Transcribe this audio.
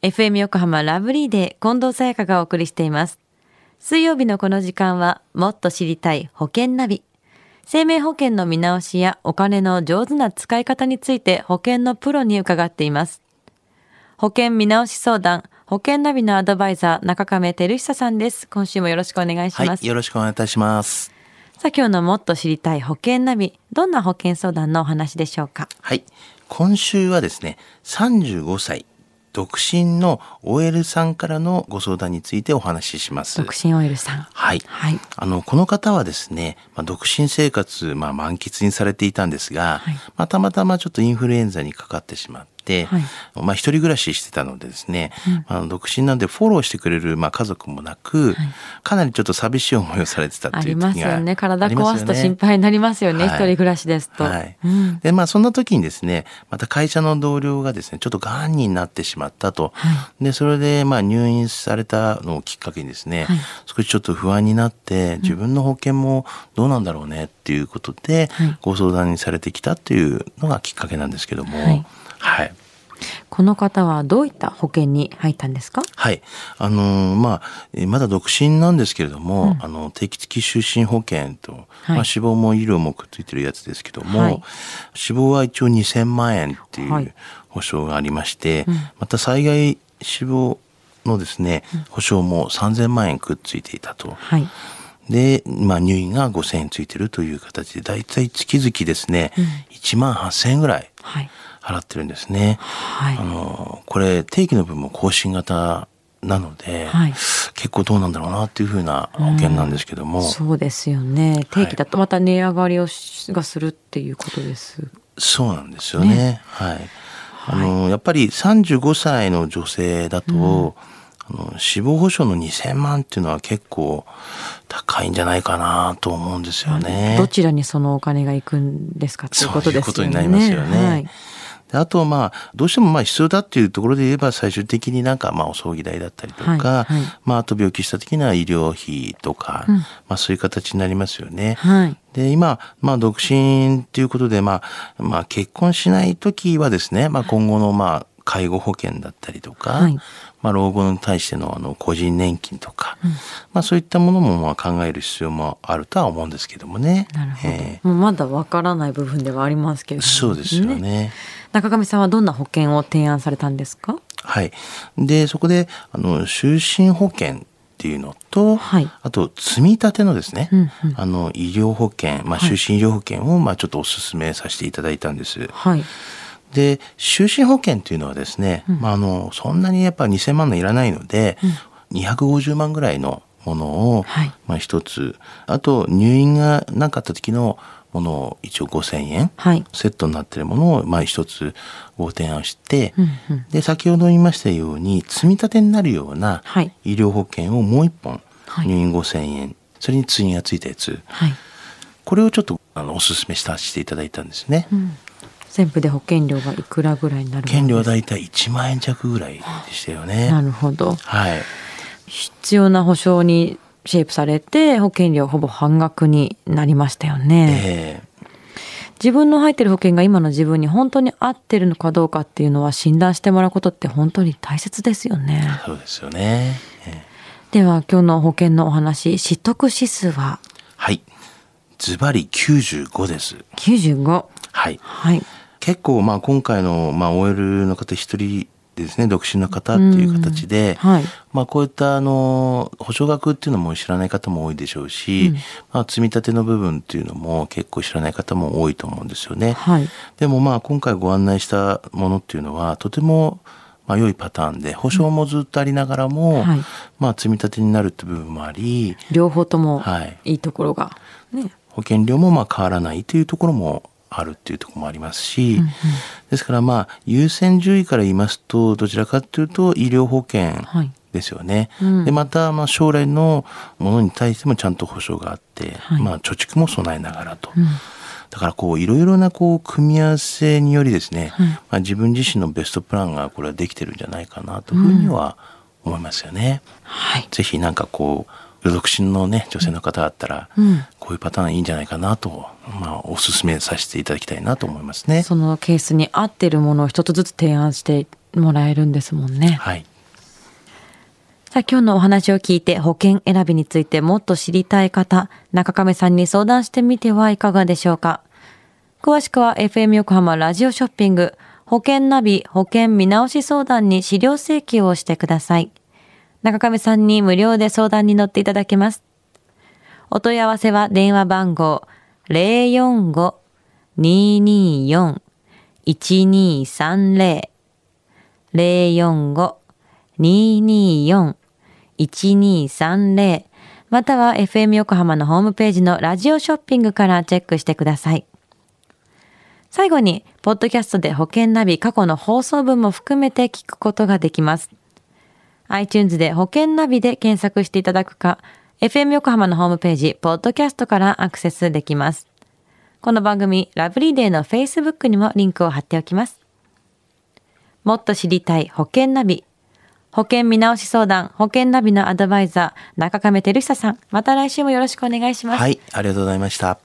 FM 横浜ラブリーで近藤沙耶香がお送りしています。水曜日のこの時間はもっと知りたい保険ナビ。生命保険の見直しやお金の上手な使い方について保険のプロに伺っています。保険見直し相談、保険ナビのアドバイザー、中亀照久さんです。今週もよろしくお願いします。はい、よろしくお願いいたします。さあ今日のもっと知りたい保険ナビ、どんな保険相談のお話でしょうか？はい、今週はですね、35歳、独身の OL さんからのご相談についてお話しします。独身オイルさん。はい。はい。あの、この方はですね、まあ、独身生活、まあ、満喫にされていたんですが、はいまあ、たまたまちょっとインフルエンザにかかってしまって、はい。まあ、一人暮らししてたのでですね、あの独身なんでフォローしてくれる、まあ、家族もなく、かなりちょっと寂しい思いをされてたっていう時がますよね。体ありますよ壊すと心配になりますよね。はい。一人暮らしですと。はい。うん。でまあそんな時にですねまた会社の同僚がですねちょっとがんになってしまったと、はでそれでまあ入院されたのをきっかけにですね、はい。少しちょっと不安になって自分の保険もどうなんだろうねっていうことで、はい。ご相談にされてきたっていうのがきっかけなんですけども。はいはい。この方はどういった保険に入ったんですか？はい。あのーまあ、えーまだ独身なんですけれども、あの、定期的就寝保険と、はい。まあ、死亡も医療もくっついてるやつですけども、はい。死亡は一応2000万円っていはい。う保証がありまして、また災害死亡のですね、保証も3000万円くっついていたと。はい。で、まあ、入院が5000円ついてるという形で、だいたい月々ですね、1万8000円ぐらいはい。払ってるんですね。はいあのこれ定期の分も更新型なので、はい結構どうなんだろうなっていうふうな保険なんですけども、そうですよね。定期だとまた値上がりをしがするっていうことです。そうなんですよね。はい。あのやっぱり35歳の女性だと、あの死亡保障の2000万っていうのは結構高いんじゃないかなと思うんですよね。どちらにそのお金が行くんですかっていうことですよね。そういうことになりますよねはい。であとまあどうしてもまあ必要だっていうところで言えば最終的になんかまあお葬儀代だったりとか、はいはいまああと病気した時には医療費とか、うんまあそういう形になりますよね。はい。で今まあ独身っていうことでまあまあ結婚しない時はですね、まあ今後のまあ介護保険だったりとか、はいまあ老後に対してのあの個人年金とか、まあそういったものもまあ考える必要もあるとは思うんですけどもね。なるほど。えもうまだわからない部分ではありますけども、そうですよね中上さんはどんな保険を提案されたんですか？はい。で、そこで、あの、就寝保険っていうのと、はいあと、積み立てのですね、うんうんあの、医療保険、まあ、はい就寝医療保険を、まあ、ちょっとお勧めさせていただいたんです。はい。で、就寝保険っていうのはですね、まあ、あの、そんなにやっぱ2000万のいらないので、250万ぐらいのものを、はいまあ、一つ、あと、入院がなかった時のものを一応5000円、はい。セットになっているものを、まあ、一つご提案して、うんうんで先ほど言いましたように積み立てになるようなはい医療保険をもう一本、はい入院5000円それに通院がついたやつはい。これをちょっとあのお勧めさせていただいたんですね。うん。全部で保険料がいくらぐらいになる保険料はだだいたい1万円弱ぐらいでしたよね。なるほど。はい。必要な保証にシェイプされて保険料ほぼ半額になりましたよね。え自分の入ってる保険が今の自分に本当に合ってるのかどうかっていうのは診断してもらうことって本当に大切ですよね。ーそうですよね。えーでは今日の保険のお話、取得指数は？はい。ズバリ95です。95。はい。はい。結構まあ今回のまあ OL の方一人ですね独身の方っていう形で、はい。まあこういったあの保証額っていうのも知らない方も多いでしょうし、まあ積み立ての部分っていうのも結構知らない方も多いと思うんですよね。はい。でもまあ今回ご案内したものっていうのはとてもまあ良いパターンで保証もずっとありながらも、はいまあ積み立てになるって部分もあり両方ともはいいいところが。ね。保険料もまあ変わらないというところもあるっていうところもありますし、ですからまあ優先順位から言いますとどちらかというと医療保険はい。ですよね。うんでまたまあ将来のものに対してもちゃんと保証があって、はいまあ貯蓄も備えながらと。うんだからこういろいろなこう組み合わせによりですね、はいまあ、自分自身のベストプランがこれはできてるんじゃないかなというふうには思いますよね。はい。ぜひなんかこう独身のね女性の方だったら、うんこういうパターンいいんじゃないかなと、まあ、お勧めさせていただきたいなと思いますね。そのケースに合ってるものを一つずつ提案して、もらえるんですもんね。はい。さあ今日のお話を聞いて保険選びについてもっと知りたい方、中亀さんに相談してみてはいかがでしょうか。詳しくは FM 横浜ラジオショッピング保険ナビ保険見直し相談に資料請求をしてください。中亀さんに無料で相談に乗っていただけます。お問い合わせは電話番号045-224-1230 045-224-1230または FM 横浜のホームページのラジオショッピングからチェックしてください。最後に、ポッドキャストで保険ナビ過去の放送分も含めて聞くことができます。iTunes で保険ナビで検索していただくか、FM 横浜のホームページ、ポッドキャストからアクセスできます。この番組、ラブリーデーの Facebook にもリンクを貼っておきます。もっと知りたい保険ナビ。保険見直し相談、保険ナビのアドバイザー、中亀照久さん。また来週もよろしくお願いします。はい、ありがとうございました。